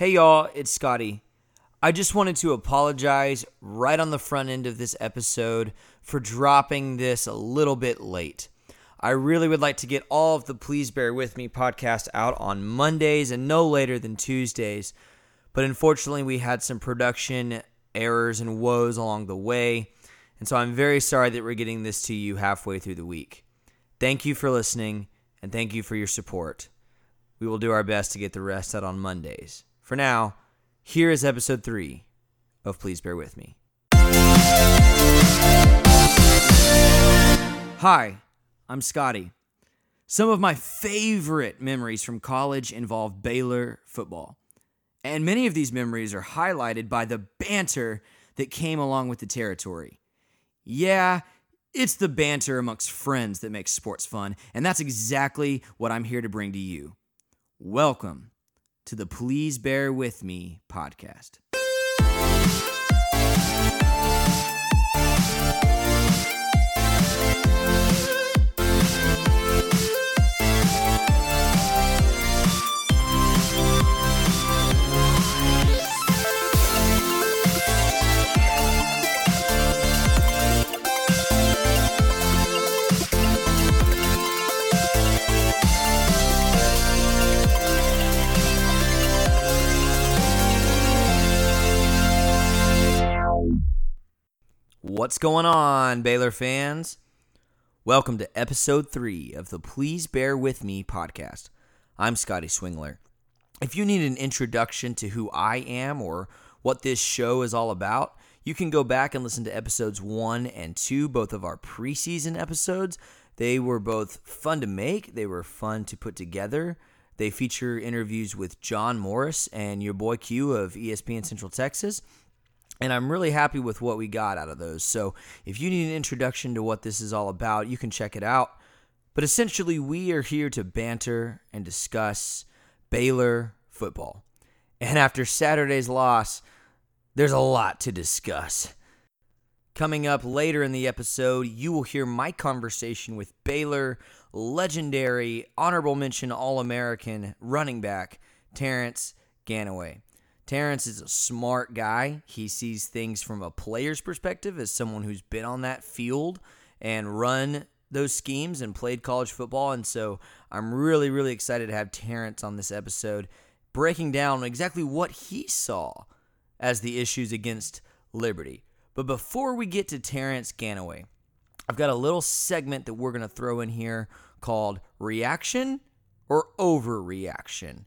Hey y'all, it's Scotty. I just wanted to apologize right on the front end of this episode for dropping this a little bit late. I really would like to get all of the Please Bear With Me podcast out on Mondays and no later than Tuesdays, but unfortunately, we had some production errors and woes along the way, and so I'm very sorry that we're getting this to you halfway through the week. Thank you for listening, and thank you for your support. We will do our best to get the rest out on Mondays. For now, here is episode three of Please Bear With Me. Hi, I'm Scotty. Some of my favorite memories from college involve Baylor football. And many of these memories are highlighted by the banter that came along with the territory. Yeah, it's the banter amongst friends that makes sports fun, and that's exactly what I'm here to bring to you. Welcome to the Please Bear With Me podcast. What's going on, Baylor fans? Welcome to episode three of the Please Bear With Me podcast. I'm Scotty Swingler. If you need an introduction to who I am or what this show is all about, you can go back and listen to episodes one and two, both of our preseason episodes. They were both fun to make, they were fun to put together. They feature interviews with John Morris and your boy Q of ESPN Central Texas. And I'm really happy with what we got out of those. So if you need an introduction to what this is all about, you can check it out. But essentially, we are here to banter and discuss Baylor football. And after Saturday's loss, there's a lot to discuss. Coming up later in the episode, you will hear my conversation with Baylor legendary honorable mention All American running back Terrance Ganaway. Terrance is a smart guy. He sees things from a player's perspective as someone who's been on that field and run those schemes and played college football. And so I'm really, really excited to have Terrance on this episode breaking down exactly what he saw as the issues against Liberty. But before we get to Terrance Ganaway, I've got a little segment that we're going to throw in here called Reaction or Overreaction.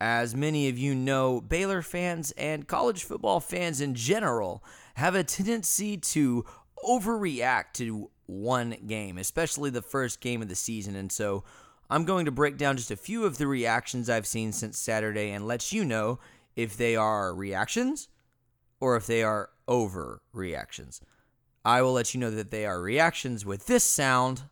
As many of you know, Baylor fans and college football fans in general have a tendency to overreact to one game, especially the first game of the season. And so I'm going to break down just a few of the reactions I've seen since Saturday and let you know if they are reactions or if they are overreactions. I will let you know that they are reactions with this sound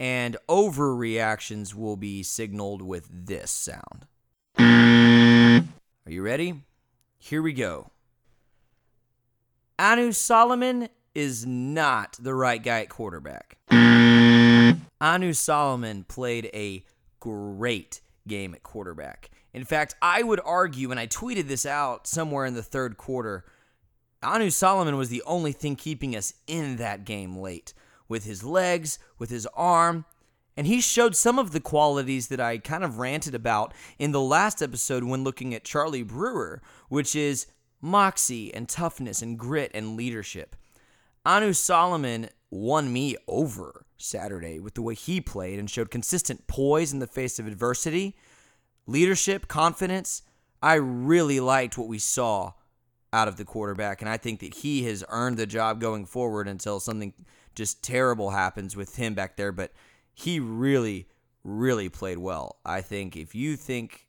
and overreactions will be signaled with this sound. Are you ready? Here we go. Anu Solomon is not the right guy at quarterback. Anu Solomon played a great game at quarterback. In fact, I would argue, and I tweeted this out somewhere in the third quarter, Anu Solomon was the only thing keeping us in that game late with his legs, with his arm. And he showed some of the qualities that I kind of ranted about in the last episode when looking at Charlie Brewer, which is moxie and toughness and grit and leadership. Anu Solomon won me over Saturday with the way he played and showed consistent poise in the face of adversity, leadership, confidence. I really liked what we saw out of the quarterback, and I think that he has earned the job going forward until something just terrible happens with him back there. But he really, really played well. I think if you think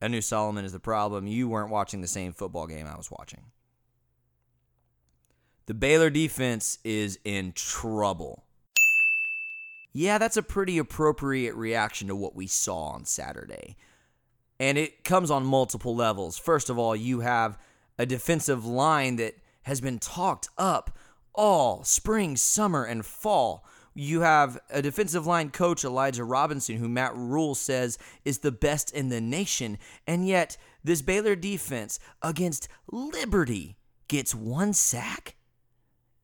Anu Solomon is the problem, you weren't watching the same football game I was watching. The Baylor defense is in trouble. Yeah, that's a pretty appropriate reaction to what we saw on Saturday. And it comes on multiple levels. First of all, you have a defensive line that has been talked up all spring, summer, and fall. You have a defensive line coach, Elijah Robinson, who Matt Rhule says is the best in the nation. And yet, this Baylor defense against Liberty gets one sack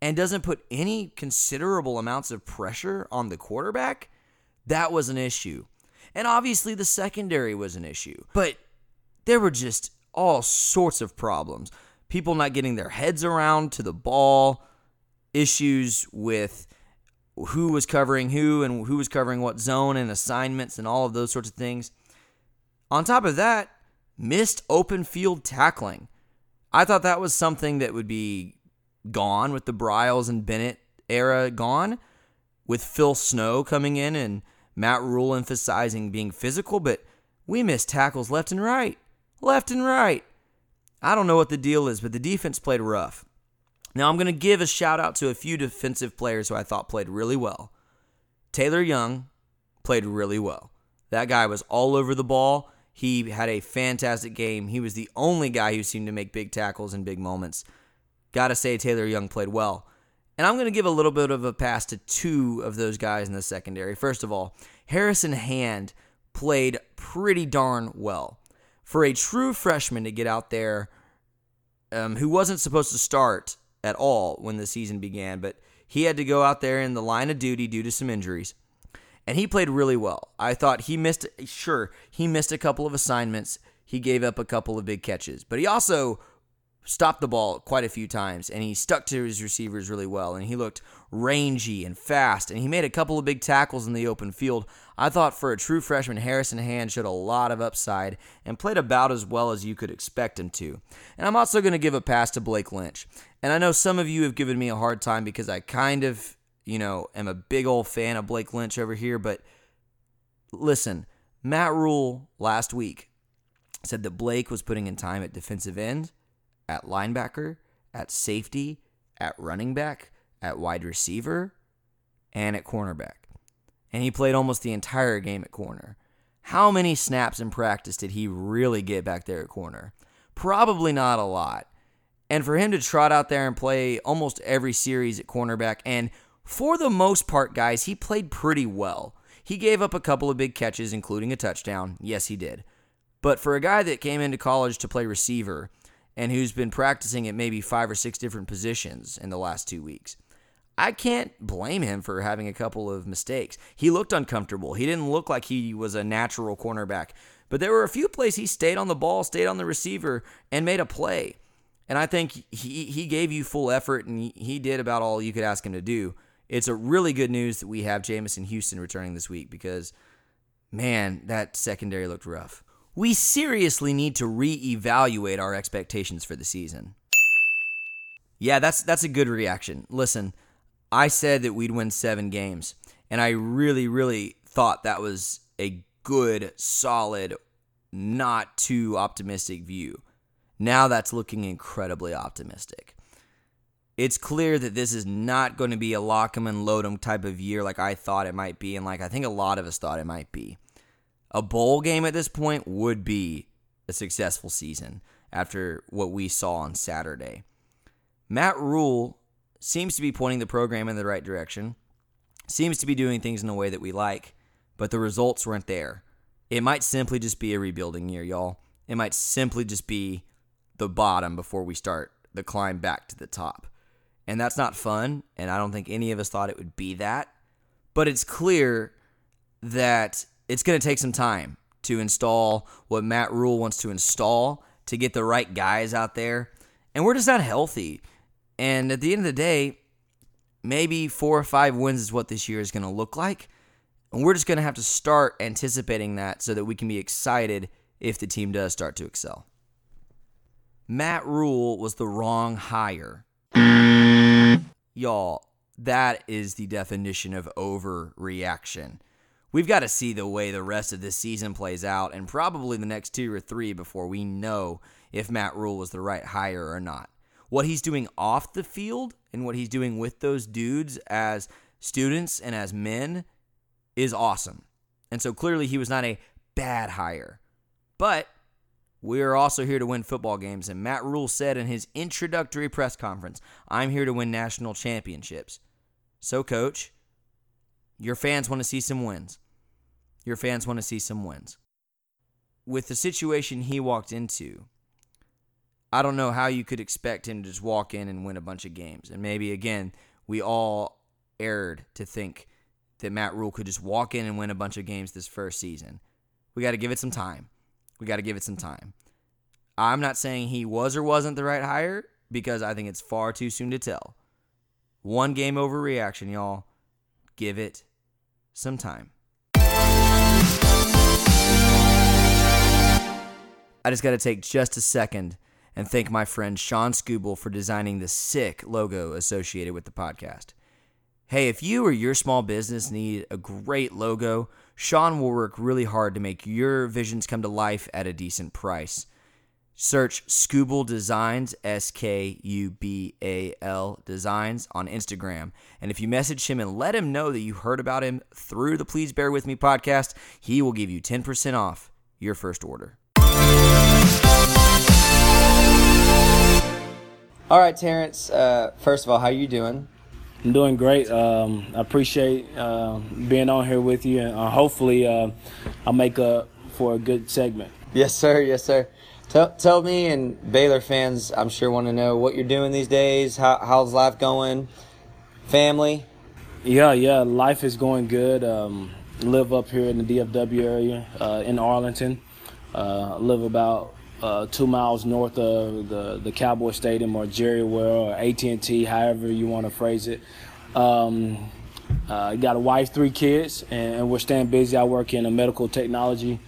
and doesn't put any considerable amounts of pressure on the quarterback. That was an issue. And obviously, the secondary was an issue. But there were just all sorts of problems. People not getting their heads around to the ball, issues with who was covering who and who was covering what zone and assignments and all of those sorts of things. On top of that, missed open field tackling. I thought that was something that would be gone with the Briles and Bennett era gone, with Phil Snow coming in and Matt Rhule emphasizing being physical, but we missed tackles left and right. Left and right. I don't know what the deal is, but the defense played rough. Now, I'm going to give a shout out to a few defensive players who I thought played really well. Taylor Young played really well. That guy was all over the ball. He had a fantastic game. He was the only guy who seemed to make big tackles in big moments. Got to say, Taylor Young played well. And I'm going to give a little bit of a pass to two of those guys in the secondary. First of all, Harrison Hand played pretty darn well. For a true freshman to get out there um, who wasn't supposed to start at all when the season began, but he had to go out there in the line of duty due to some injuries. And he played really well. I thought he missed, sure, he missed a couple of assignments. He gave up a couple of big catches, but he also stopped the ball quite a few times and he stuck to his receivers really well and he looked rangy and fast and he made a couple of big tackles in the open field. I thought for a true freshman, Harrison Hand showed a lot of upside and played about as well as you could expect him to. And I'm also going to give a pass to Blake Lynch. And I know some of you have given me a hard time because I kind of, you know, am a big old fan of Blake Lynch over here, but listen, Matt Rhule last week said that Blake was putting in time at defensive end at linebacker, at safety, at running back, at wide receiver, and at cornerback. And he played almost the entire game at corner. How many snaps in practice did he really get back there at corner? Probably not a lot. And for him to trot out there and play almost every series at cornerback, and for the most part, guys, he played pretty well. He gave up a couple of big catches, including a touchdown. Yes, he did. But for a guy that came into college to play receiver, and who's been practicing at maybe five or six different positions in the last two weeks. I can't blame him for having a couple of mistakes. He looked uncomfortable. He didn't look like he was a natural cornerback. But there were a few plays he stayed on the ball, stayed on the receiver, and made a play. And I think he, he gave you full effort, and he did about all you could ask him to do. It's a really good news that we have Jameson Houston returning this week because, man, that secondary looked rough we seriously need to reevaluate our expectations for the season. Yeah, that's that's a good reaction. Listen, I said that we'd win 7 games, and I really really thought that was a good, solid, not too optimistic view. Now that's looking incredibly optimistic. It's clear that this is not going to be a lock 'em and load 'em type of year like I thought it might be, and like I think a lot of us thought it might be a bowl game at this point would be a successful season after what we saw on Saturday. Matt Rhule seems to be pointing the program in the right direction, seems to be doing things in a way that we like, but the results weren't there. It might simply just be a rebuilding year, y'all. It might simply just be the bottom before we start the climb back to the top. And that's not fun, and I don't think any of us thought it would be that. But it's clear that it's going to take some time to install what Matt Rhule wants to install to get the right guys out there. And we're just not healthy. And at the end of the day, maybe four or five wins is what this year is going to look like. And we're just going to have to start anticipating that so that we can be excited if the team does start to excel. Matt Rhule was the wrong hire. Y'all, that is the definition of overreaction we've got to see the way the rest of this season plays out and probably the next two or three before we know if Matt Rhule was the right hire or not. What he's doing off the field and what he's doing with those dudes as students and as men is awesome. And so clearly he was not a bad hire. But we're also here to win football games. And Matt Rhule said in his introductory press conference, I'm here to win national championships. So, coach, Your fans want to see some wins. Your fans want to see some wins. With the situation he walked into, I don't know how you could expect him to just walk in and win a bunch of games. And maybe, again, we all erred to think that Matt Rhule could just walk in and win a bunch of games this first season. We got to give it some time. We got to give it some time. I'm not saying he was or wasn't the right hire because I think it's far too soon to tell. One game overreaction, y'all. Give it some time. I just got to take just a second and thank my friend Sean Skubal for designing the sick logo associated with the podcast. Hey, if you or your small business need a great logo, Sean will work really hard to make your visions come to life at a decent price. Search Skubal Designs, S K U B A L Designs, on Instagram. And if you message him and let him know that you heard about him through the Please Bear With Me podcast, he will give you 10% off your first order. All right, Terrance. Uh, first of all, how are you doing? I'm doing great. Um, I appreciate uh, being on here with you, and uh, hopefully, uh, I'll make up for a good segment. Yes, sir. Yes, sir. Tell, tell me and Baylor fans, I'm sure want to know what you're doing these days. How, how's life going? Family? Yeah, yeah, life is going good. Um, live up here in the DFW area uh, in Arlington. Uh, live about uh, two miles north of the, the Cowboy Stadium or Jerry World or AT&T, however you want to phrase it. Um, uh, got a wife, three kids, and we're staying busy. I work in a medical technology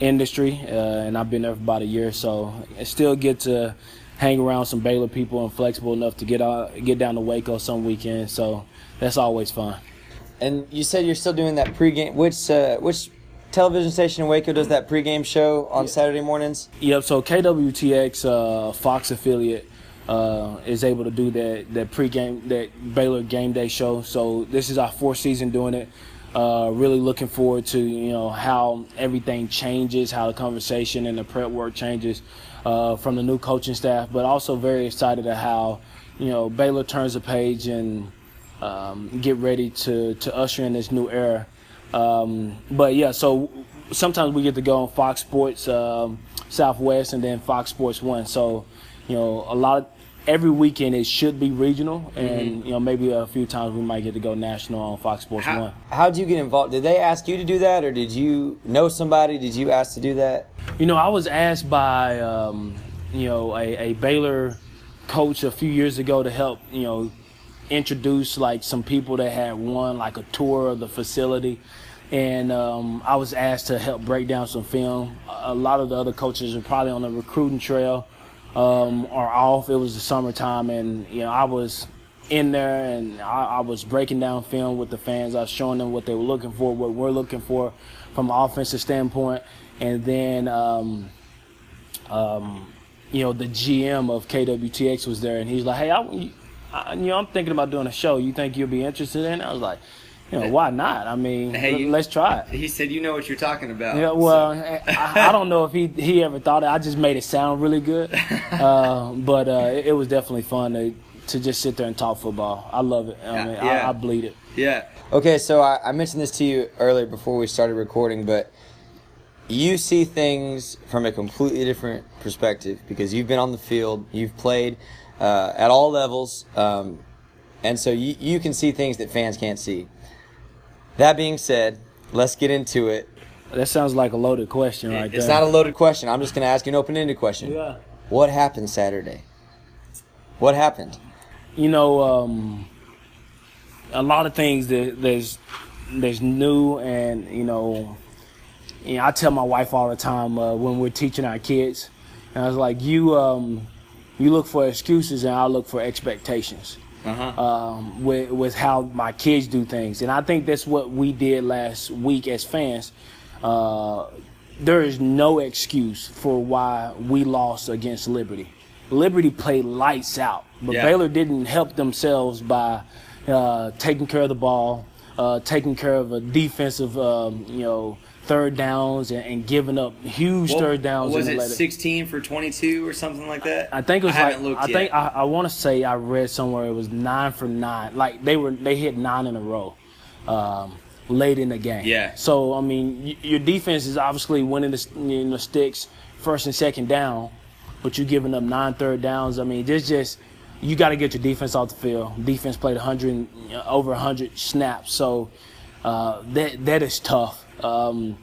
industry, uh, and I've been there for about a year, so I still get to hang around some Baylor people and flexible enough to get out, get down to Waco some weekend. So that's always fun. And you said you're still doing that pregame. Which uh, which television station in Waco does that pregame show on Saturday mornings? Yep. So KWTX, uh, Fox affiliate. Uh, is able to do that that pregame that Baylor game day show. So this is our fourth season doing it. Uh, really looking forward to you know how everything changes, how the conversation and the prep work changes uh, from the new coaching staff, but also very excited at how you know Baylor turns the page and um, get ready to to usher in this new era. Um, but yeah, so sometimes we get to go on Fox Sports um, Southwest and then Fox Sports One. So you know a lot of every weekend it should be regional, and mm-hmm. you know maybe a few times we might get to go national on Fox Sports how, One. How did you get involved? Did they ask you to do that, or did you know somebody? Did you ask to do that? You know, I was asked by um, you know a, a Baylor coach a few years ago to help you know introduce like some people that had won like a tour of the facility and um, I was asked to help break down some film. A lot of the other coaches are probably on the recruiting trail um, are off. It was the summertime, and you know I was in there and I, I, was breaking down film with the fans. I was showing them what they were looking for, what we're looking for from an offensive standpoint, and then um, um, you know the GM of KWTX was there, and he's like, "Hey, I, I, you know I'm thinking about doing a show. You think you'll be interested in?" I was like you know, why not? I mean, hey, you, let's try it. He said, "You know what you're talking about." Yeah, well, so. I, I, don't know if he he ever thought it. I just made it sound really good, uh, but uh, it, it, was definitely fun to to just sit there and talk football. I love it. I mean, yeah. I, I bleed it. Yeah. Okay, so I, I mentioned this to you earlier before we started recording, but you see things from a completely different perspective because you've been on the field, you've played uh, at all levels, um, and so you, you can see things that fans can't see. That being said, let's get into it. That sounds like a loaded question right it's there. It's not a loaded question. I'm just going to ask you an open-ended question. Yeah. What happened Saturday? What happened? You know, um, a lot of things that there's there's new, and you know, you know, I tell my wife all the time uh, when we're teaching our kids, and I was like, you um, you look for excuses, and I look for expectations uh-huh. um, with with how my kids do things, and I think that's what we did last week as fans. Uh, there is no excuse for why we lost against Liberty. Liberty played lights out, but yeah. Baylor didn't help themselves by uh, taking care of the ball, uh, taking care of a defensive, um, you know, third downs and, and giving up huge well, third downs. Was it sixteen for twenty two or something like that? I, I think it was I like I think I, I want to say I read somewhere it was nine for nine. Like they were they hit nine in a row. Um, late in the game. Yeah. So I mean, y- your defense is obviously winning the, you know, sticks first and second down, but you're giving up nine third downs. I mean, there's just you got to get your defense off the field. Defense played 100 you know, over 100 snaps, so uh, that that is tough. Um,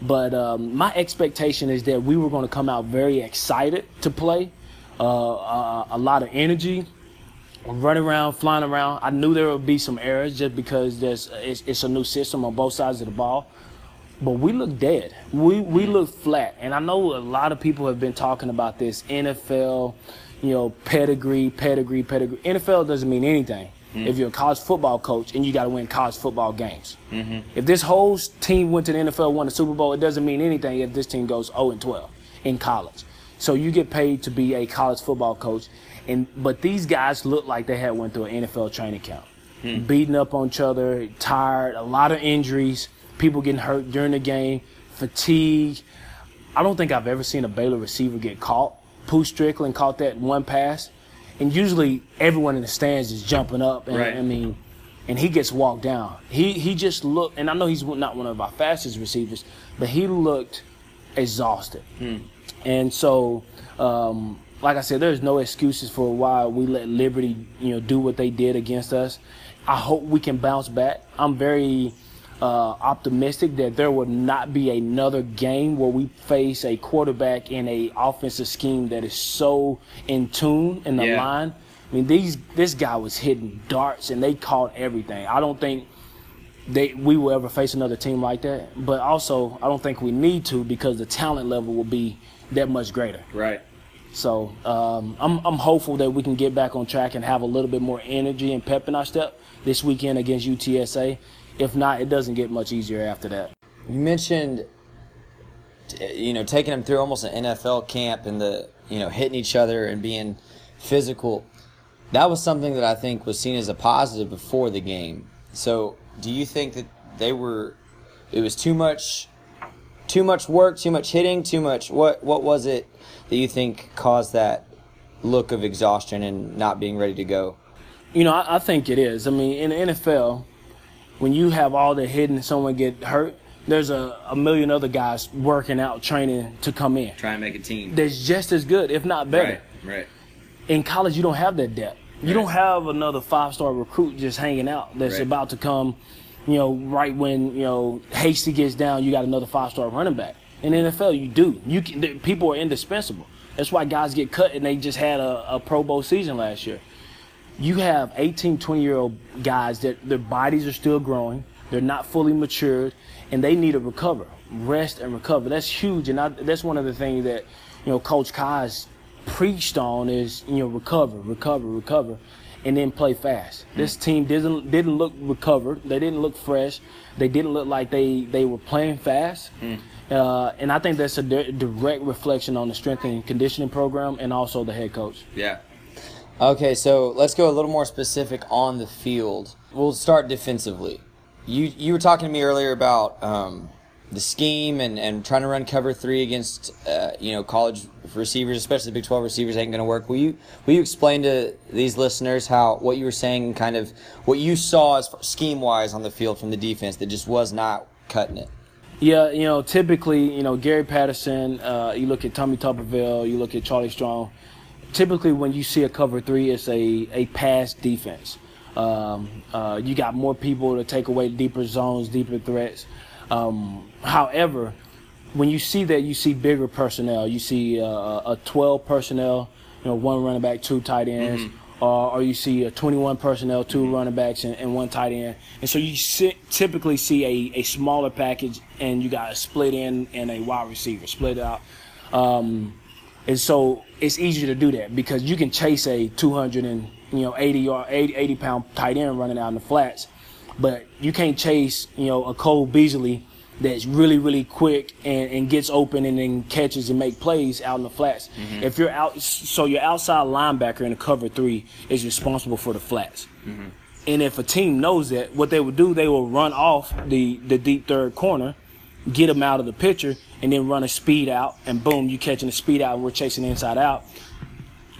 but um, my expectation is that we were going to come out very excited to play, uh, uh, a lot of energy, running around, flying around. I knew there would be some errors just because there's it's, it's a new system on both sides of the ball. But we look dead. We we look flat. And I know a lot of people have been talking about this NFL, you know, pedigree, pedigree, pedigree. NFL doesn't mean anything if you're a college football coach and you got to win college football games. Mm-hmm. If this whole team went to the NFL, won the Super Bowl, it doesn't mean anything if this team goes 0 and 12 in college. So you get paid to be a college football coach, and but these guys look like they had went through an NFL training camp, hmm. beating up on each other, tired, a lot of injuries, people getting hurt during the game, fatigue. I don't think I've ever seen a Baylor receiver get caught. Pooh Strickland caught that one pass, and usually everyone in the stands is jumping up. And, Right. I mean, and he gets walked down. He he just looked, and I know he's not one of our fastest receivers, but he looked exhausted. Hmm. And so, um, like I said, there's no excuses for why we let Liberty, you know, do what they did against us. I hope we can bounce back. I'm very uh, optimistic that there will not be another game where we face a quarterback in a offensive scheme that is so in tune in the Yeah. line. I mean, these this guy was hitting darts and they caught everything. I don't think they we will ever face another team like that. But also, I don't think we need to because the talent level will be that much greater. Right. So um, I'm I'm hopeful that we can get back on track and have a little bit more energy and pep in our step this weekend against UTSA. If not, it doesn't get much easier after that. You mentioned, you know, taking them through almost an NFL camp and the, you know, hitting each other and being physical. That was something that I think was seen as a positive before the game. So, do you think that they were, it was too much, too much work, too much hitting, too much? What what was it that you think caused that look of exhaustion and not being ready to go? You know, I, I think it is. I mean, in the NFL, when you have all the hidden, someone get hurt, there's a, a million other guys working out, training to come in. Try and make a team. That's just as good, if not better. Right. Right. in college you don't have that depth. You Right. don't have another five star recruit just hanging out that's Right. about to come, you know, right when, you know, Hasty gets down, you got another five star running back. In NFL you do. You can the, people are indispensable. That's why guys get cut and they just had a, a Pro Bowl season last year. You have 18, 20 year old guys that their bodies are still growing, they're not fully matured, and they need to recover, rest and recover. That's huge, and I, that's one of the things that you know Coach Kai's preached on is you know recover, recover, recover, and then play fast. This team didn't didn't look recovered. They didn't look fresh. They didn't look like they they were playing fast. Uh, and I think that's a di- direct reflection on the strength and conditioning program and also the head coach. Yeah. Okay, so let's go a little more specific on the field. We'll start defensively. You you were talking to me earlier about um, the scheme and, and trying to run cover three against uh, you know college receivers, especially Big Twelve receivers, ain't going to work. Will you will you explain to these listeners how what you were saying, kind of what you saw as scheme wise on the field from the defense that just was not cutting it? Yeah, you know, typically, you know, Gary Patterson, uh, you look at Tommy Tuberville, you look at Charlie Strong. Typically, when you see a cover three, it's a, a pass defense. Um, uh, you got more people to take away deeper zones, deeper threats. Um, however, when you see that, you see bigger personnel. You see uh, a 12 personnel, you know, one running back, two tight ends, or, or you see a 21 personnel, 2 running backs, and, and one tight end. And so you si- typically see a, a smaller package, and you got a split in and a wide receiver split out. Um, and so it's easier to do that because you can chase a 200 and you know 80 yard 80, 80 pound tight end running out in the flats, but you can't chase you know a Cole Beasley that's really really quick and, and gets open and then catches and make plays out in the flats. Mm-hmm. If you're out, so your outside linebacker in a cover three is responsible for the flats. Mm-hmm. And if a team knows that, what they will do, they will run off the, the deep third corner, get them out of the picture, and then run a speed out, and boom, you catching the speed out, and we're chasing inside out.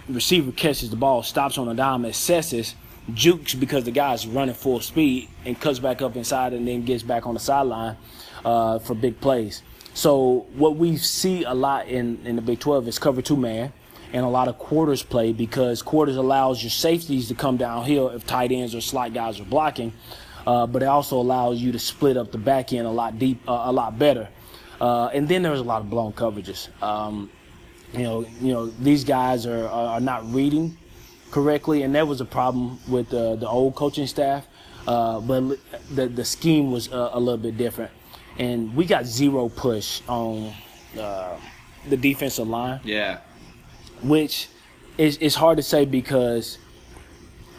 Receiver catches the ball, stops on a dime, assesses, jukes because the guy's running full speed and cuts back up inside and then gets back on the sideline uh, for big plays. So what we see a lot in, in the Big 12 is cover two man and a lot of quarters play because quarters allows your safeties to come downhill if tight ends or slot guys are blocking, uh, but it also allows you to split up the back end a lot deep, uh, a lot better. Uh, and then there's a lot of blown coverages. Um, you know, you know these guys are, are not reading correctly, and that was a problem with the the old coaching staff. Uh, but the the scheme was uh, a little bit different, and we got zero push on uh, the defensive line. Yeah. Which is is hard to say because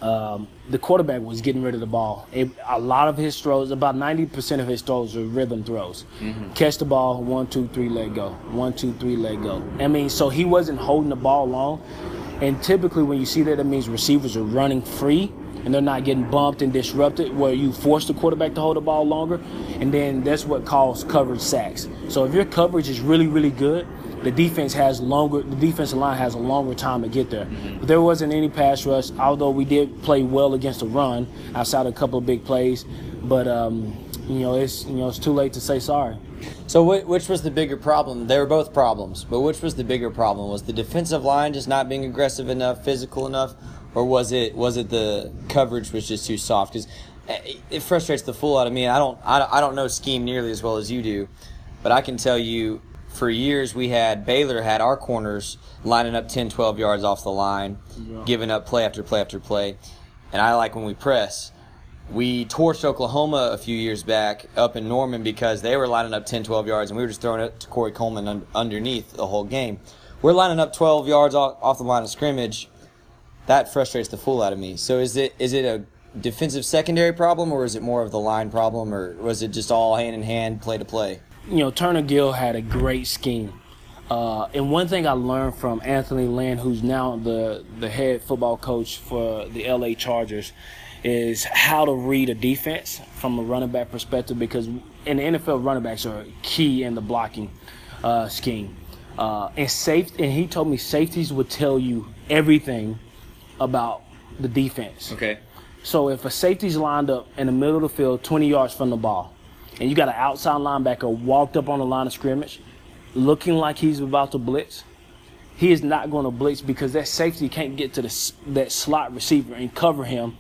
um, the quarterback was getting rid of the ball. It, a lot of his throws, about 90% of his throws are rhythm throws. Mm-hmm. Catch the ball, one, two, three, let go. One, two, three, let go. I mean, so he wasn't holding the ball long. And typically, when you see that, it means receivers are running free and they're not getting bumped and disrupted, where you force the quarterback to hold the ball longer. And then that's what causes coverage sacks. So if your coverage is really, really good, the defense has longer. The defensive line has a longer time to get there. But there wasn't any pass rush, although we did play well against the run outside a couple of big plays. But um, you know, it's you know, it's too late to say sorry. So which was the bigger problem? They were both problems, but which was the bigger problem? Was the defensive line just not being aggressive enough, physical enough, or was it was it the coverage was just too soft? Because eh, it frustrates the fool out of me. I don't I don't know scheme nearly as well as you do, but I can tell you for years we had Baylor had our corners lining up 10, 12 yards off the line, yeah. giving up play after play after play. And I like when we press. We torched Oklahoma a few years back up in Norman because they were lining up 10, 12 yards, and we were just throwing it to Corey Coleman un- underneath the whole game. We're lining up 12 yards off, off the line of scrimmage. That frustrates the fool out of me. So is it is it a defensive secondary problem, or is it more of the line problem, or was it just all hand in hand, play to play? You know, Turner Gill had a great scheme. Uh, and one thing I learned from Anthony Lynn, who's now the, the head football coach for the LA Chargers, is how to read a defense from a running back perspective because in the NFL, running backs are key in the blocking uh, scheme. Uh, and safe, and he told me safeties would tell you everything about the defense. Okay. So if a safety's lined up in the middle of the field, 20 yards from the ball, and you got an outside linebacker walked up on the line of scrimmage looking like he's about to blitz, he is not going to blitz because that safety can't get to the, that slot receiver and cover him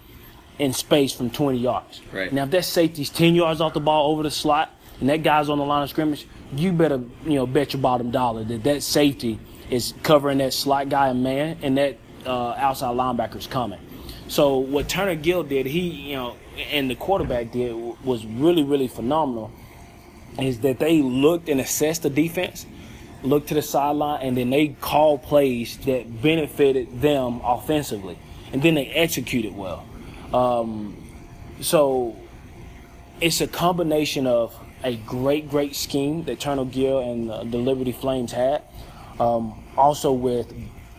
in space from 20 yards. Right. Now, if that safety's 10 yards off the ball over the slot and that guy's on the line of scrimmage, you better you know bet your bottom dollar that that safety is covering that slot guy and man and that uh, outside linebacker is coming. So what Turner Gill did, he you know and the quarterback did was really, really phenomenal is that they looked and assessed the defense, looked to the sideline, and then they called plays that benefited them offensively. And then they executed well. Um, so it's a combination of a great, great scheme that Turner Gill and the Liberty Flames had, um, also with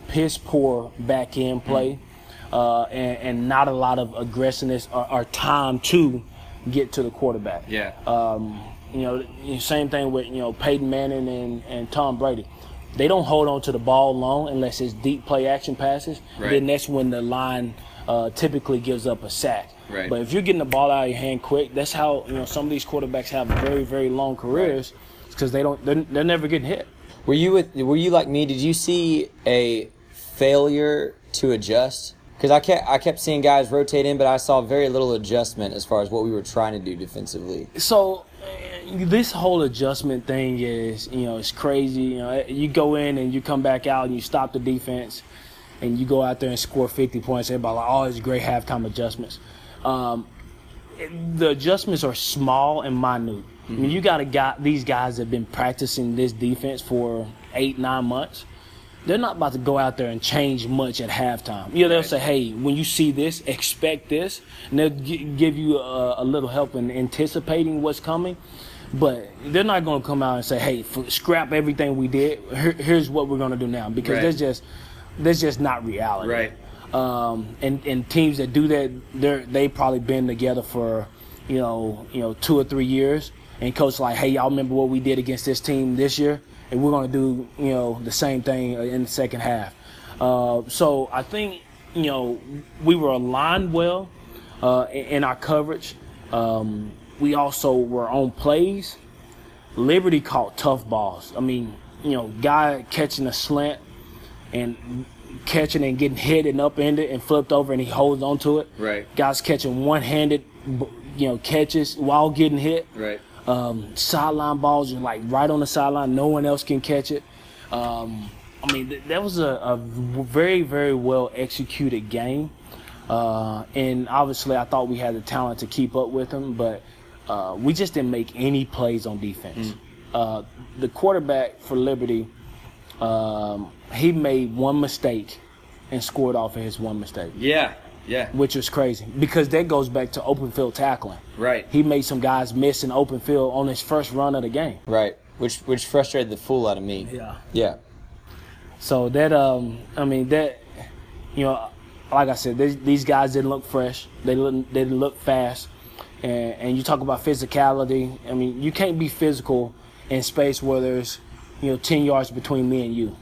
piss poor back end play. Mm-hmm uh, and, and, not a lot of aggressiveness or, or, time to get to the quarterback. Yeah. Um, you know, same thing with you know Peyton Manning and, and Tom Brady. They don't hold on to the ball long unless it's deep play action passes. Right. Then that's when the line uh, typically gives up a sack. Right. But if you're getting the ball out of your hand quick, that's how you know some of these quarterbacks have very very long careers because right. they don't they're, they're never getting hit. Were you with, were you like me? Did you see a failure to adjust because I kept I kept seeing guys rotate in, but I saw very little adjustment as far as what we were trying to do defensively. So this whole adjustment thing is you know it's crazy. You know you go in and you come back out and you stop the defense, and you go out there and score 50 points. Everybody like oh it's great halftime adjustments. Um, the adjustments are small and minute. Mm-hmm. I mean, you got to got these guys have been practicing this defense for eight nine months they're not about to go out there and change much at halftime. You know, they'll say, "Hey, when you see this, expect this," and they'll g- give you a, a, little help in anticipating what's coming. But they're not going to come out and say, "Hey, scrap everything we did. Here, here's what we're going to do now," because right. that's just that's just not reality. Right. Um, and and teams that do that, they're they probably been together for you know you know two or three years, and coach like, "Hey, y'all remember what we did against this team this year?" And we're going to do you know the same thing in the second half. Uh, so I think you know, we were aligned well uh, in, our coverage. Um, we also were on plays. Liberty caught tough balls. I mean, you know, guy catching a slant and catching and getting hit and upended and flipped over and he holds onto it. Right. Guys catching one-handed, you know, catches while getting hit. Right. Um, sideline balls are like right on the sideline. No one else can catch it. Um, I mean, th- that was a, a very, very well executed game. Uh, and obviously, I thought we had the talent to keep up with them, but uh, we just didn't make any plays on defense. Uh, the quarterback for Liberty, um, he made one mistake and scored off of his one mistake, Yeah. Yeah. which was crazy because that goes back to open field tackling. Right. He made some guys miss in open field on his first run of the game. Right. Which which frustrated the fool out of me. Yeah. Yeah. So that um, I mean that, you know, like I said, these, these guys didn't look fresh. They didn't they didn't look fast, and and you talk about physicality. I mean, you can't be physical in space where there's, you know, ten yards between me and you.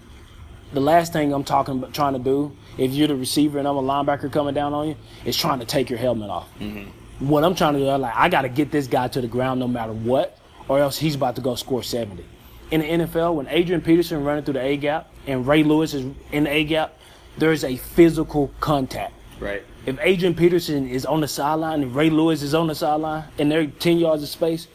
The last thing I'm talking about trying to do, if you're the receiver and I'm a linebacker coming down on you, is trying to take your helmet off. Mm-hmm. What I'm trying to do, I'm like, I got to get this guy to the ground no matter what, or else he's about to go score 70. In the NFL, when Adrian Peterson running through the A gap and Ray Lewis is in the A gap, there's a physical contact. Right. If Adrian Peterson is on the sideline and Ray Lewis is on the sideline and they're 10 yards of space,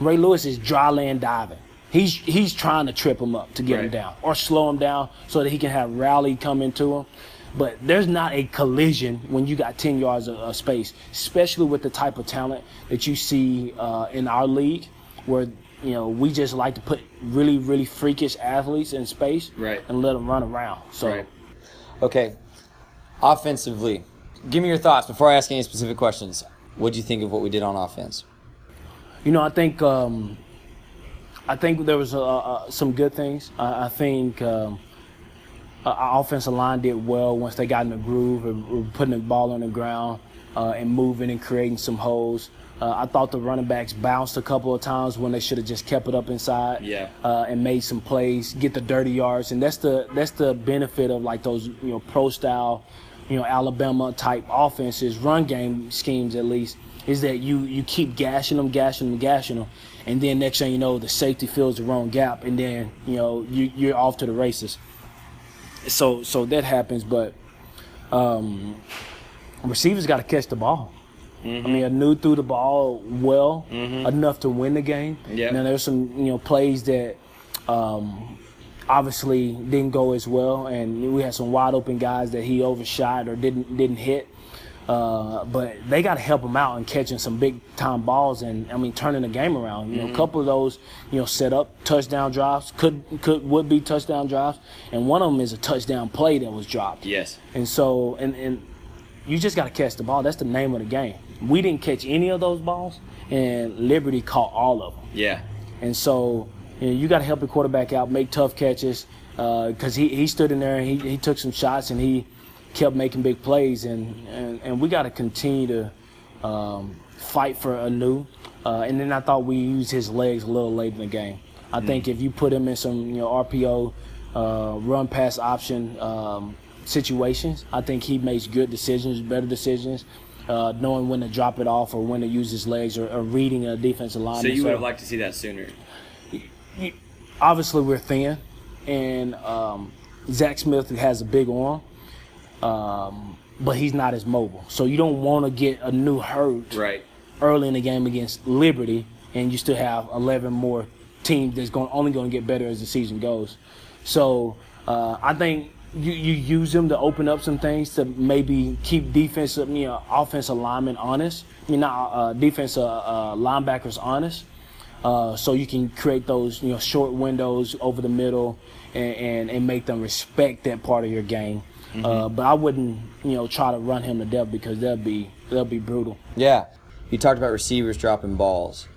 Ray Lewis is dry land diving. He's he's trying to trip him up to get him down or slow him down so that he can have rally come into him. But there's not a collision when you got 10 yards of, of space, especially with the type of talent that you see uh, in our league, where you know we just like to put really really freakish athletes in space Right. and let them run around. So. Right. Okay. Offensively, give me your thoughts before I ask any specific questions. What do you think of what we did on offense? You know, I think um, I think there was uh, uh, some good things. I, I think um, our offensive line did well once they got in the groove and were putting the ball on the ground uh, and moving and creating some holes. Uh, I thought the running backs bounced a couple of times when they should have just kept it up inside Yeah. uh, and made some plays, get the dirty yards, and that's the that's the benefit of like those you know pro style, you know Alabama type offenses, run game schemes at least, is that you you keep gashing them, gashing them, gashing them, and then next thing you know the safety fills the wrong gap, and then you know you you're off to the races. So so that happens, but um, receivers got to catch the ball. I mean, Anu threw the ball well enough to win the game. Yeah. Now there's some you know plays that um, obviously didn't go as well, and we had some wide open guys that he overshot or didn't didn't hit. Uh, but they got to help him out in catching some big time balls and I mean turning the game around. You know, a couple of those you know set up touchdown drives could could would be touchdown drives, and one of them is a touchdown play that was dropped. Yes. And so, and, and you just got to catch the ball. That's the name of the game. We didn't catch any of those balls, and Liberty caught all of them. Yeah. And so, you, know, you got to help the quarterback out, make tough catches, because he, he stood in there and he, he took some shots and he kept making big plays. And, and, and we got to continue to um, fight for Anu. Uh, and then I thought we used his legs a little late in the game. I think if you put him in some you know RPO, uh, run pass option um, situations, I think he makes good decisions, better decisions, uh, knowing when to drop it off or when to use his legs or, or reading a defensive line. So you would have liked to see that sooner. obviously we're thin, and um, Zach Smith has a big arm, um, but he's not as mobile. So you don't want to get Anu hurt Right. early in the game against Liberty, and you still have 11 more teams that's going only going to get better as the season goes. So uh, I think you, you use them to open up some things to maybe keep defensive, you know, offensive linemen honest. I mean, not uh, defensive uh, linebackers honest. Uh, so you can create those, you know, short windows over the middle and, and, and make them respect that part of your game. Uh, but I wouldn't, you know, try to run him to death because that'd be that'd be brutal. Yeah. You talked about receivers dropping balls.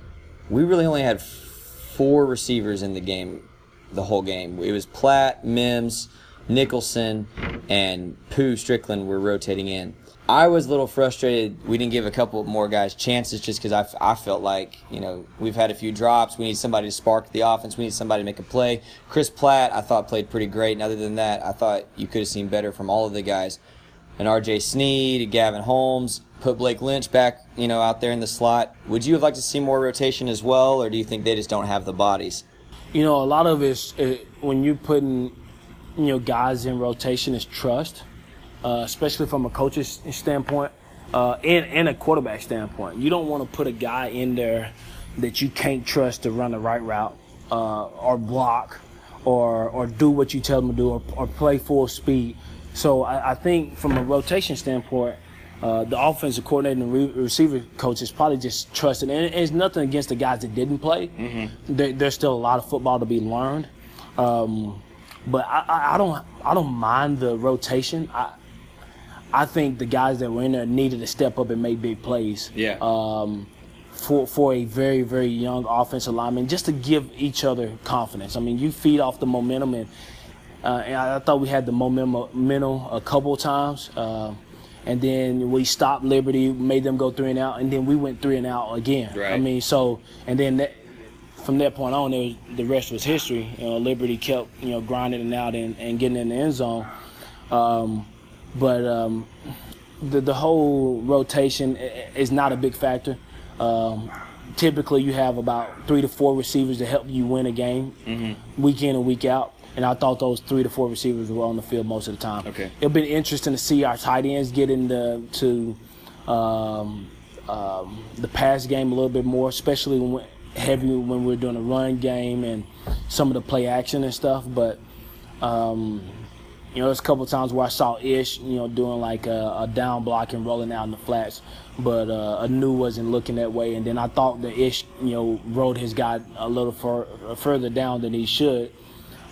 We really only had four receivers in the game, the whole game. It was Platt, Mims, Nicholson, and Pooh Strickland were rotating in. I was a little frustrated. We didn't give a couple more guys chances just because I, I felt like, you know, we've had a few drops. We need somebody to spark the offense. We need somebody to make a play. Chris Platt, I thought, played pretty great. And other than that, I thought you could have seen better from all of the guys. And R.J. Sneed, Gavin Holmes, put Blake Lynch back, you know, out there in the slot. Would you have liked to see more rotation as well, or do you think they just don't have the bodies? You know, a lot of it's it, when you're putting, you know, guys in rotation is trust, uh, especially from a coach's standpoint uh, and, and a quarterback standpoint. You don't want to put a guy in there that you can't trust to run the right route uh, or block or or do what you tell them to do or, or play full speed. So I, I, think from a rotation standpoint, uh, the offensive coordinator and re- receiver coach is probably just trusting. And it's nothing against the guys that didn't play. Mm-hmm. There, there's still a lot of football to be learned. Um, but I, I, I, don't I don't mind the rotation. I I think the guys that were in there needed to step up and make big plays. Yeah. Um, for for a very very young offensive lineman, just to give each other confidence. I mean, you feed off the momentum, and, uh, and I, I, thought we had the momentum a couple times. Uh, and then we stopped Liberty, made them go three and out, and then we went three and out again. Right. I mean, so and then that, from that point on, was, the rest was history. You know, Liberty kept you know grinding it out and, and getting in the end zone. Um, but um, the the whole rotation is not a big factor. Um, typically, you have about three to four receivers to help you win a game, mm-hmm. week in and week out. And I thought those three to four receivers were on the field most of the time. Okay. It'll be interesting to see our tight ends get into to um, um, the pass game a little bit more, especially when heavy when we're doing a run game and some of the play action and stuff. But um, you know, there's a couple times where I saw Ish, you know, doing like a, a down block and rolling out in the flats, but uh, Anu wasn't looking that way. And then I thought that Ish, you know, rode his guy a little fur, further down than he should,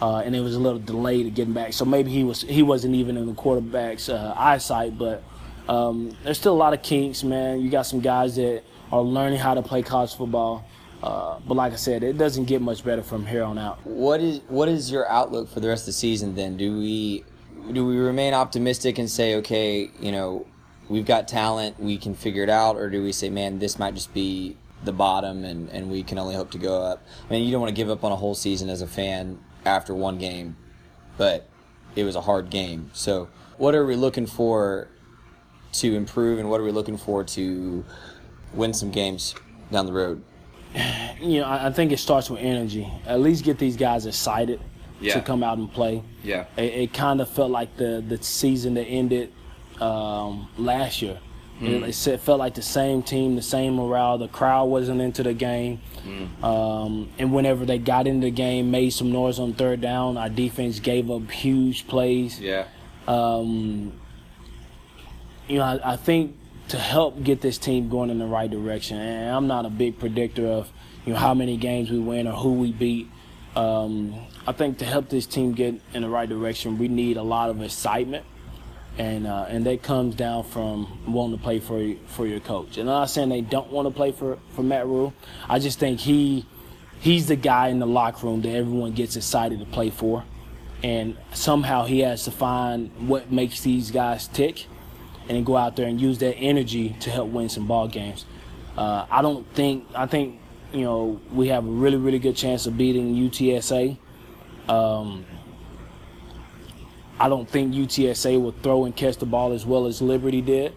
uh, and it was a little delayed getting back. So maybe he was he wasn't even in the quarterback's uh, eyesight. But um, there's still a lot of kinks, man. You got some guys that are learning how to play college football. Uh, but like I said, it doesn't get much better from here on out. What is what is your outlook for the rest of the season? Then do we do we remain optimistic and say, okay, you know, we've got talent, we can figure it out, or do we say, man, this might just be the bottom and, and we can only hope to go up? I mean, you don't want to give up on a whole season as a fan after one game, but it was a hard game. So, what are we looking for to improve, and what are we looking for to win some games down the road? You know, I think it starts with energy. At least get these guys excited yeah. to come out and play. Yeah. It, it kind of felt like the the season that ended um, last year. Mm. It, it, felt like the same team, the same morale. The crowd wasn't into the game, mm. um, and whenever they got into the game, made some noise on third down. Our defense gave up huge plays. Yeah. Um, you know, I, I think to help get this team going in the right direction. And I'm not a big predictor of you know how many games we win or who we beat. Um, I think to help this team get in the right direction, we need a lot of excitement, and uh, and that comes down from wanting to play for for your coach. And I'm not saying they don't want to play for for Matt Rhule. I just think he he's the guy in the locker room that everyone gets excited to play for, and somehow he has to find what makes these guys tick, and go out there and use that energy to help win some ball games. Uh, I don't think I think you know, we have a really, really good chance of beating UTSA. Um, I don't think UTSA will throw and catch the ball as well as Liberty did,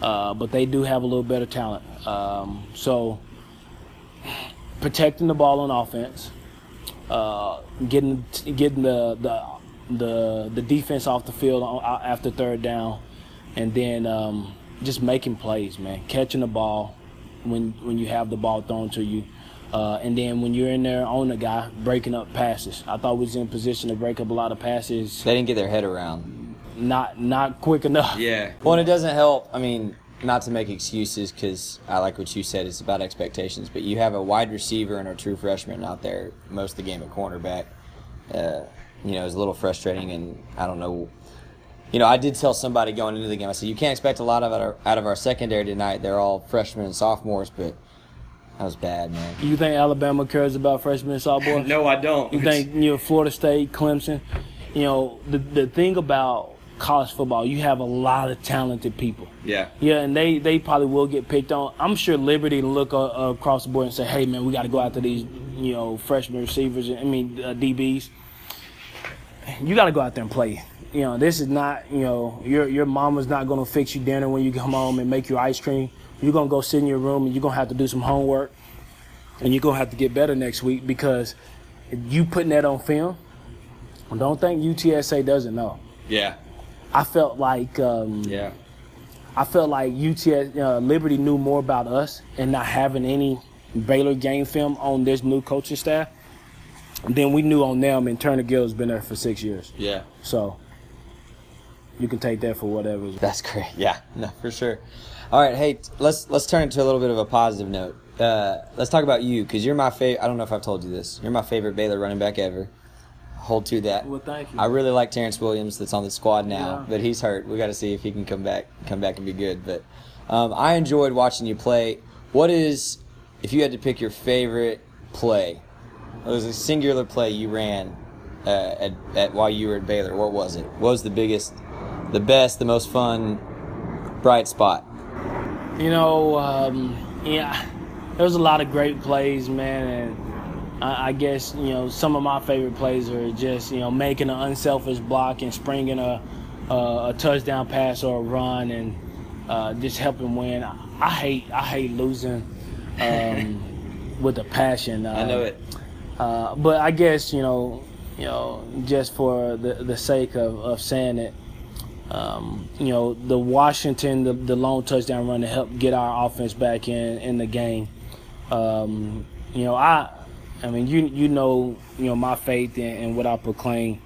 uh, but they do have a little better talent. Um, so, protecting the ball on offense, uh, getting getting the, the the the defense off the field after third down, and then um, just making plays, man, catching the ball, when when you have the ball thrown to you. Uh, and then when you're in there on the guy, breaking up passes. I thought we was in position to break up a lot of passes. They didn't get their head around. Not not quick enough. Yeah. Well, and it doesn't help. I mean, not to make excuses because I like what you said. It's about expectations. But you have a wide receiver and a true freshman out there most of the game at cornerback. Uh, you know, it's a little frustrating, and I don't know you know, I did tell somebody going into the game, I said, you can't expect a lot of our, out of our secondary tonight. They're all freshmen and sophomores, but that was bad, man. You think Alabama cares about freshmen and sophomores? no, I don't. You think you know Florida State, Clemson? You know, the the thing about college football, you have a lot of talented people. Yeah. Yeah, and they, they probably will get picked on. I'm sure Liberty look uh, across the board and say, hey, man, we got to go after these, you know, freshman receivers. I mean, uh, DBs. You got to go out there and play you know, this is not, you know, your your mama's not gonna fix you dinner when you come home and make you ice cream. You're gonna go sit in your room and you're gonna have to do some homework, and you're gonna have to get better next week because you putting that on film. Don't think UTSA doesn't know. Yeah. I felt like um, Yeah. I felt like UTS uh, Liberty knew more about us and not having any Baylor game film on this new coaching staff than we knew on them. And Turner Gill's been there for six years, Yeah. so you can take that for whatever. That's great. Yeah, no, for sure. All right, hey, let's let's turn it to a little bit of a positive note. Uh, let's talk about you because you're my favorite. I don't know if I've told you this. You're my favorite Baylor running back ever. Hold to that. Well, thank you. I really like Terrence Williams that's on the squad now, Yeah. but he's hurt. We got to see if he can come back, come back and be good. But um, I enjoyed watching you play. What is, if you had to pick your favorite play? It was a singular play you ran uh, at, at while you were at Baylor. What was it? What was the biggest, the best, the most fun, bright spot? You know, um, yeah, there was a lot of great plays, man, and I, I guess you know some of my favorite plays are just you know making an unselfish block and springing a a, a touchdown pass or a run and uh, just helping win. I, I hate I hate losing um, with a passion. Uh, I know it. uh, but I guess you know, you know, just for the the sake of, of saying it, um, you know, the Washington, the, the long touchdown run to help get our offense back in in the game. Um, you know, I, I mean, you you know, you know, my faith in what I proclaim.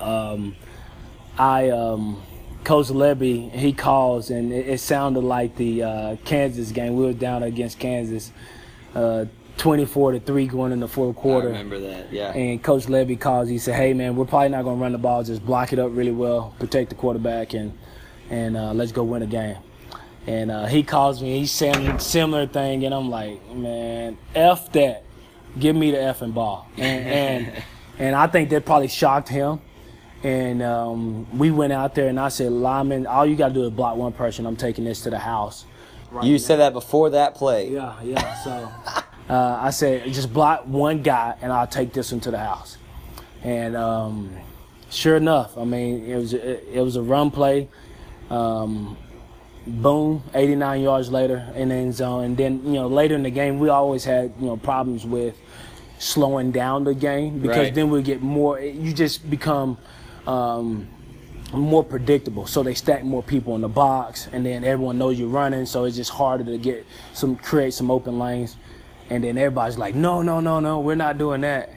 Um, I um, Coach Levy, he calls, and it, it sounded like the uh, Kansas game. We were down against Kansas, uh, 24 to three going in the fourth quarter. I remember that. Yeah. And Coach Levy calls. He said, "Hey man, we're probably not gonna run the ball. Just block it up really well, protect the quarterback, and and uh, let's go win a game." And uh, he calls me. He's saying similar thing, and I'm like, "Man, f that. Give me the effing ball." And and, and I think that probably shocked him. And um, we went out there, and I said, "Lyman, all you gotta do is block one person. I'm taking this to the house." you said that before that play. Yeah, yeah. So uh, I said, just block one guy, and I'll take this one to the house. And um, sure enough, I mean, it was it, it was a run play. Um, boom, 89 yards later in the end zone. And then you know later in the game, we always had you know problems with slowing down the game because Right. then we get more. You just become. Um, more predictable. So they stack more people in the box, and then everyone knows you're running. So it's just harder to get some create some open lanes. And then everybody's like, no, no, no, no, we're not doing that.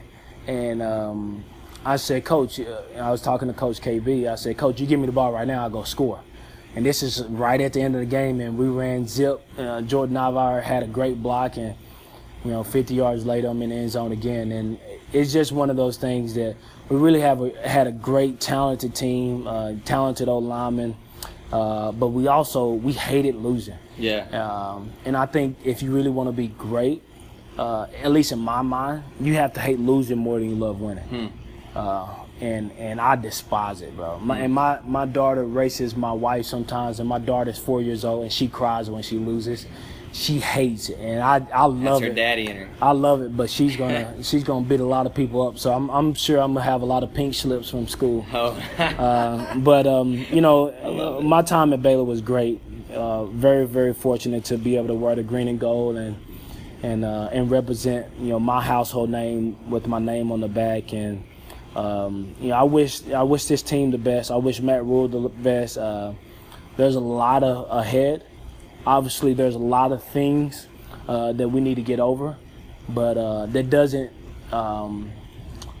And um, I said, Coach, uh, I was talking to Coach KB. I said, Coach, you give me the ball right now, I'll go score. And this is right at the end of the game, and we ran zip. Uh, Jordan Najvar had a great block, and you know, 50 yards later, I'm in the end zone again. And it's just one of those things that we really have a, had a great, talented team, uh, talented old linemen. Uh, but we also we hated losing. Yeah. Um, and I think if you really want to be great, uh, at least in my mind, you have to hate losing more than you love winning. Uh, and and I despise it, bro. My, and my my daughter races my wife sometimes, and my daughter's four years old, and she cries when she loses. She hates it, and I I love That's her it. daddy in her. I love it, but she's gonna she's gonna beat a lot of people up. So I'm I'm sure I'm gonna have a lot of pink slips from school. Oh. Uh, but um, you know, my time at Baylor was great. Uh, very very fortunate to be able to wear the green and gold and and uh, and represent you know my household name with my name on the back and um, you know I wish I wish this team the best. I wish Matt Rhule the best. Uh, there's a lot of ahead. Obviously, there's a lot of things uh, that we need to get over, but uh, that doesn't um,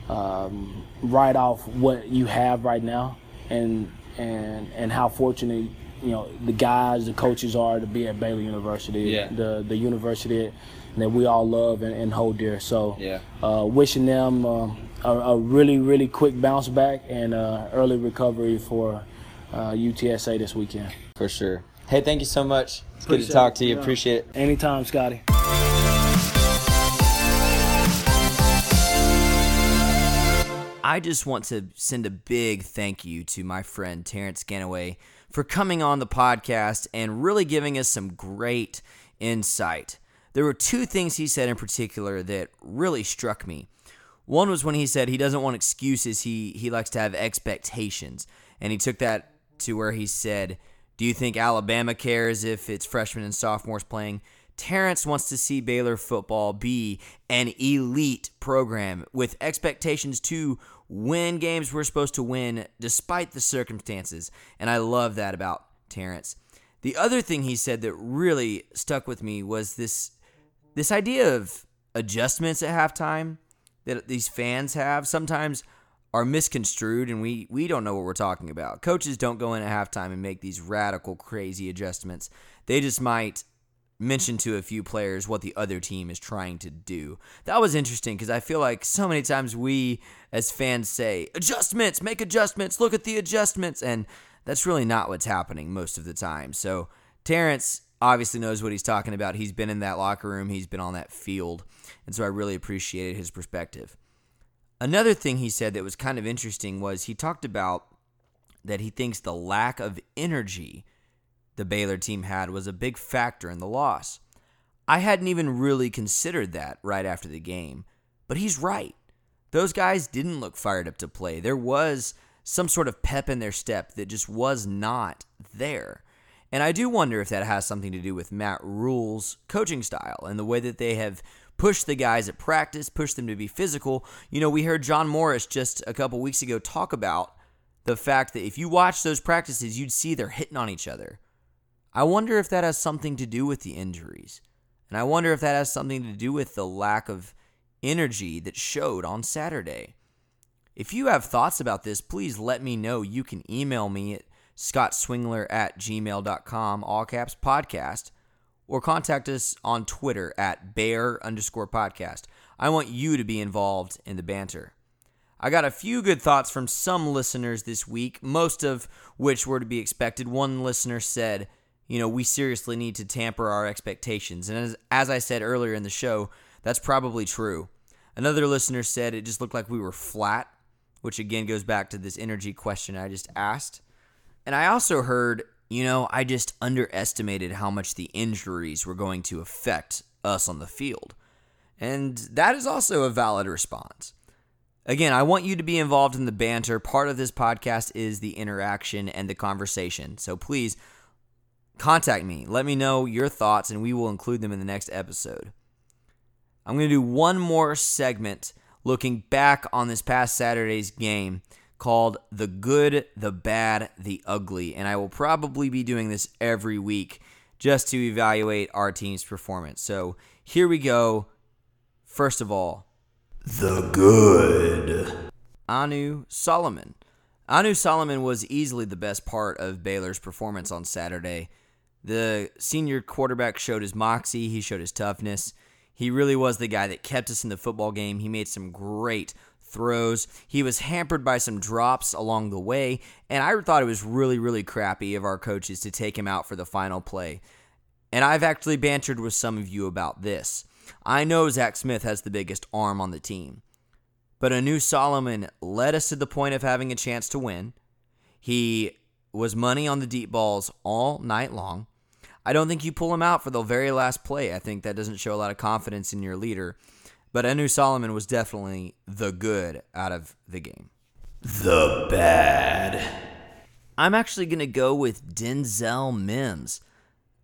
um, write off what you have right now and and and how fortunate you know the guys, the coaches are to be at Baylor University, Yeah. the the university that we all love and, and hold dear. So, Yeah. uh, wishing them uh, a, a really really quick bounce back and uh, early recovery for uh, UTSA this weekend. For sure. Hey, thank you so much. It's good to talk to you. Yeah. Appreciate it. Anytime, Scotty. I just want to send a big thank you to my friend Terrance Ganaway for coming on the podcast and really giving us some great insight. There were two things he said in particular that really struck me. One was when he said he doesn't want excuses, he he likes to have expectations. And he took that to where he said, "Do you think Alabama cares if it's freshmen and sophomores playing?" Terrance wants to see Baylor football be an elite program with expectations to win games we're supposed to win despite the circumstances. And I love that about Terrance. The other thing he said that really stuck with me was this this idea of adjustments at halftime that these fans have sometimes are misconstrued and we we don't know what we're talking about. Coaches don't go in at halftime and make these radical crazy adjustments. They just might mention to a few players what the other team is trying to do. That was interesting because I feel like so many times we as fans say, adjustments, make adjustments, look at the adjustments. And that's really not what's happening most of the time. So Terrance obviously knows what he's talking about. He's been in that locker room, he's been on that field. And so I really appreciated his perspective. Another thing he said that was kind of interesting was he talked about that he thinks the lack of energy the Baylor team had was a big factor in the loss. I hadn't even really considered that right after the game, but he's right. Those guys didn't look fired up to play. There was some sort of pep in their step that just was not there. And I do wonder if that has something to do with Matt Rhule's coaching style and the way that they have pushed the guys at practice, pushed them to be physical. You know, we heard John Morris just a couple weeks ago talk about the fact that if you watch those practices, you'd see they're hitting on each other. I wonder if that has something to do with the injuries. And I wonder if that has something to do with the lack of energy that showed on Saturday. If you have thoughts about this, please let me know. You can email me at scottswingler at gmail.com, all caps podcast, or contact us on Twitter at bear underscore podcast. I want you to be involved in the banter. I got a few good thoughts from some listeners this week, most of which were to be expected. One listener said, you know, we seriously need to tamper our expectations. And as, as I said earlier in the show, that's probably true. Another listener said it just looked like we were flat, which again goes back to this energy question I just asked. And I also heard, you know, I just underestimated how much the injuries were going to affect us on the field. And that is also a valid response. Again, I want you to be involved in the banter. Part of this podcast is the interaction and the conversation. So please contact me. Let me know your thoughts, and we will include them in the next episode. I'm going to do one more segment looking back on this past Saturday's game called The Good, the Bad, the Ugly. And I will probably be doing this every week just to evaluate our team's performance. So here we go. First of all, The Good. Anu Solomon. Anu Solomon was easily the best part of Baylor's performance on Saturday. The senior quarterback showed his moxie, he showed his toughness. He really was the guy that kept us in the football game. He made some great throws. He was hampered by some drops along the way, and I thought it was really, really crappy of our coaches to take him out for the final play. And I've actually bantered with some of you about this. I know Zach Smith has the biggest arm on the team, but Anu Solomon led us to the point of having a chance to win. He was money on the deep balls all night long. I don't think you pull him out for the very last play. I think that doesn't show a lot of confidence in your leader. But Anu Solomon was definitely the good out of the game. The bad. I'm actually going to go with Denzel Mims.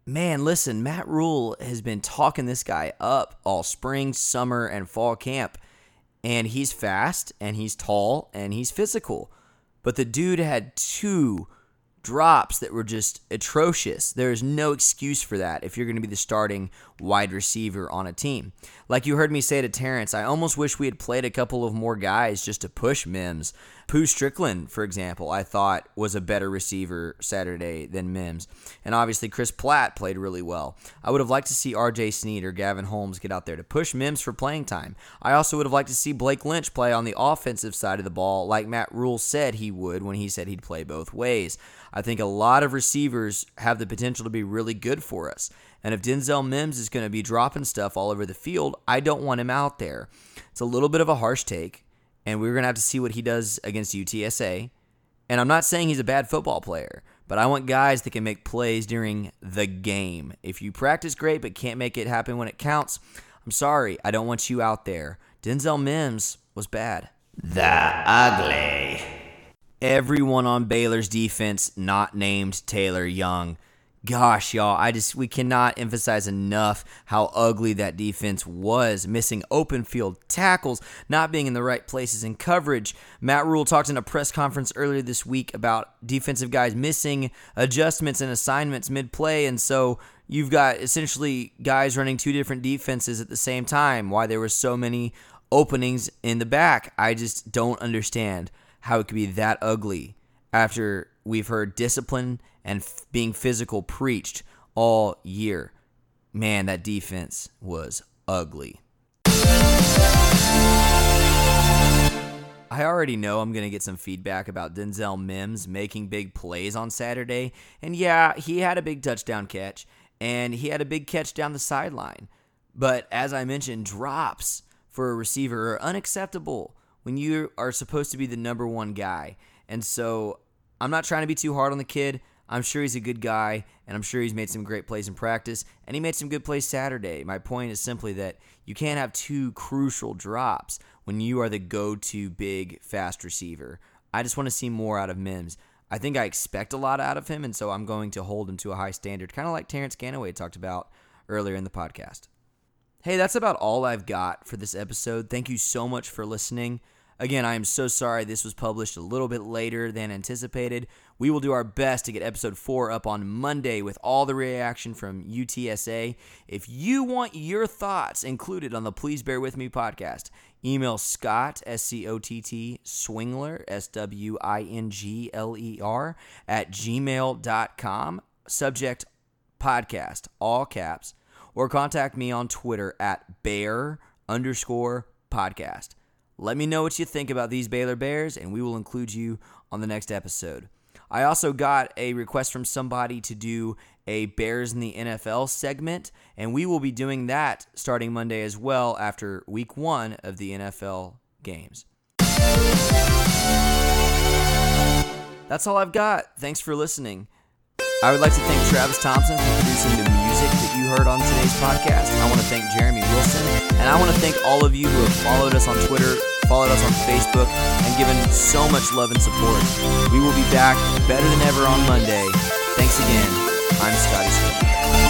Man, listen, Matt Rhule has been talking this guy up all spring, summer, and fall camp. And he's fast, and he's tall, and he's physical. But the dude had two drops that were just atrocious. There is no excuse for that if you're going to be the starting wide receiver on a team. Like you heard me say to Terrance, I almost wish we had played a couple of more guys just to push Mims. Pooh Stricklin, for example, I thought was a better receiver Saturday than Mims. And obviously, Chris Platt played really well. I would have liked to see RJ Sneed or Gavin Holmes get out there to push Mims for playing time. I also would have liked to see Blake Lynch play on the offensive side of the ball, like Matt Rhule said he would when he said he'd play both ways. I think a lot of receivers have the potential to be really good for us. And if Denzel Mims is going to be dropping stuff all over the field, I don't want him out there. It's a little bit of a harsh take and we're going to have to see what he does against UTSA. And I'm not saying he's a bad football player, but I want guys that can make plays during the game. If you practice great but can't make it happen when it counts, I'm sorry, I don't want you out there. Denzel Mims, was bad. The ugly. Everyone on Baylor's defense not named Taylor Young. Gosh, y'all, I just we cannot emphasize enough how ugly that defense was. Missing open field tackles, not being in the right places in coverage. Matt Rhule talked in a press conference earlier this week about defensive guys missing adjustments and assignments mid play, and so you've got essentially guys running two different defenses at the same time. Why there were so many openings in the back, I just don't understand how it could be that ugly after we've heard discipline and f- being physical preached all year. Man, that defense was ugly. I already know I'm going to get some feedback about Denzel Mims making big plays on Saturday. And yeah, he had a big touchdown catch and he had a big catch down the sideline. But as I mentioned, drops for a receiver are unacceptable when you are supposed to be the number one guy. And so I'm not trying to be too hard on the kid. I'm sure he's a good guy, and I'm sure he's made some great plays in practice, and he made some good plays Saturday. My point is simply that you can't have two crucial drops when you are the go to big, fast receiver. I just want to see more out of Mims. I think I expect a lot out of him, and so I'm going to hold him to a high standard, kind of like Terrance Ganaway talked about earlier in the podcast. Hey, that's about all I've got for this episode. Thank you so much for listening. Again, I am so sorry this was published a little bit later than anticipated. We will do our best to get episode 4 up on Monday with all the reaction from UTSA. If you want your thoughts included on the Please Bear With Me podcast, email Scott, S C O T T, Swingler, S W I N G L E R, at gmail.com. Subject podcast, all caps, or contact me on Twitter at bear underscore podcast. Let me know what you think about these Baylor Bears, and we will include you on the next episode. I also got a request from somebody to do a Bears in the NFL segment, and we will be doing that starting Monday as well after week one of the NFL games. That's all I've got. Thanks for listening. I would like to thank Travis Thompson for producing the music that you heard on today's podcast. I want to thank Jeremy Wilson, and I want to thank all of you who have followed us on Twitter, followed us on Facebook, and given so much love and support. We will be back better than ever on Monday. Thanks again. I'm Scotty Smith.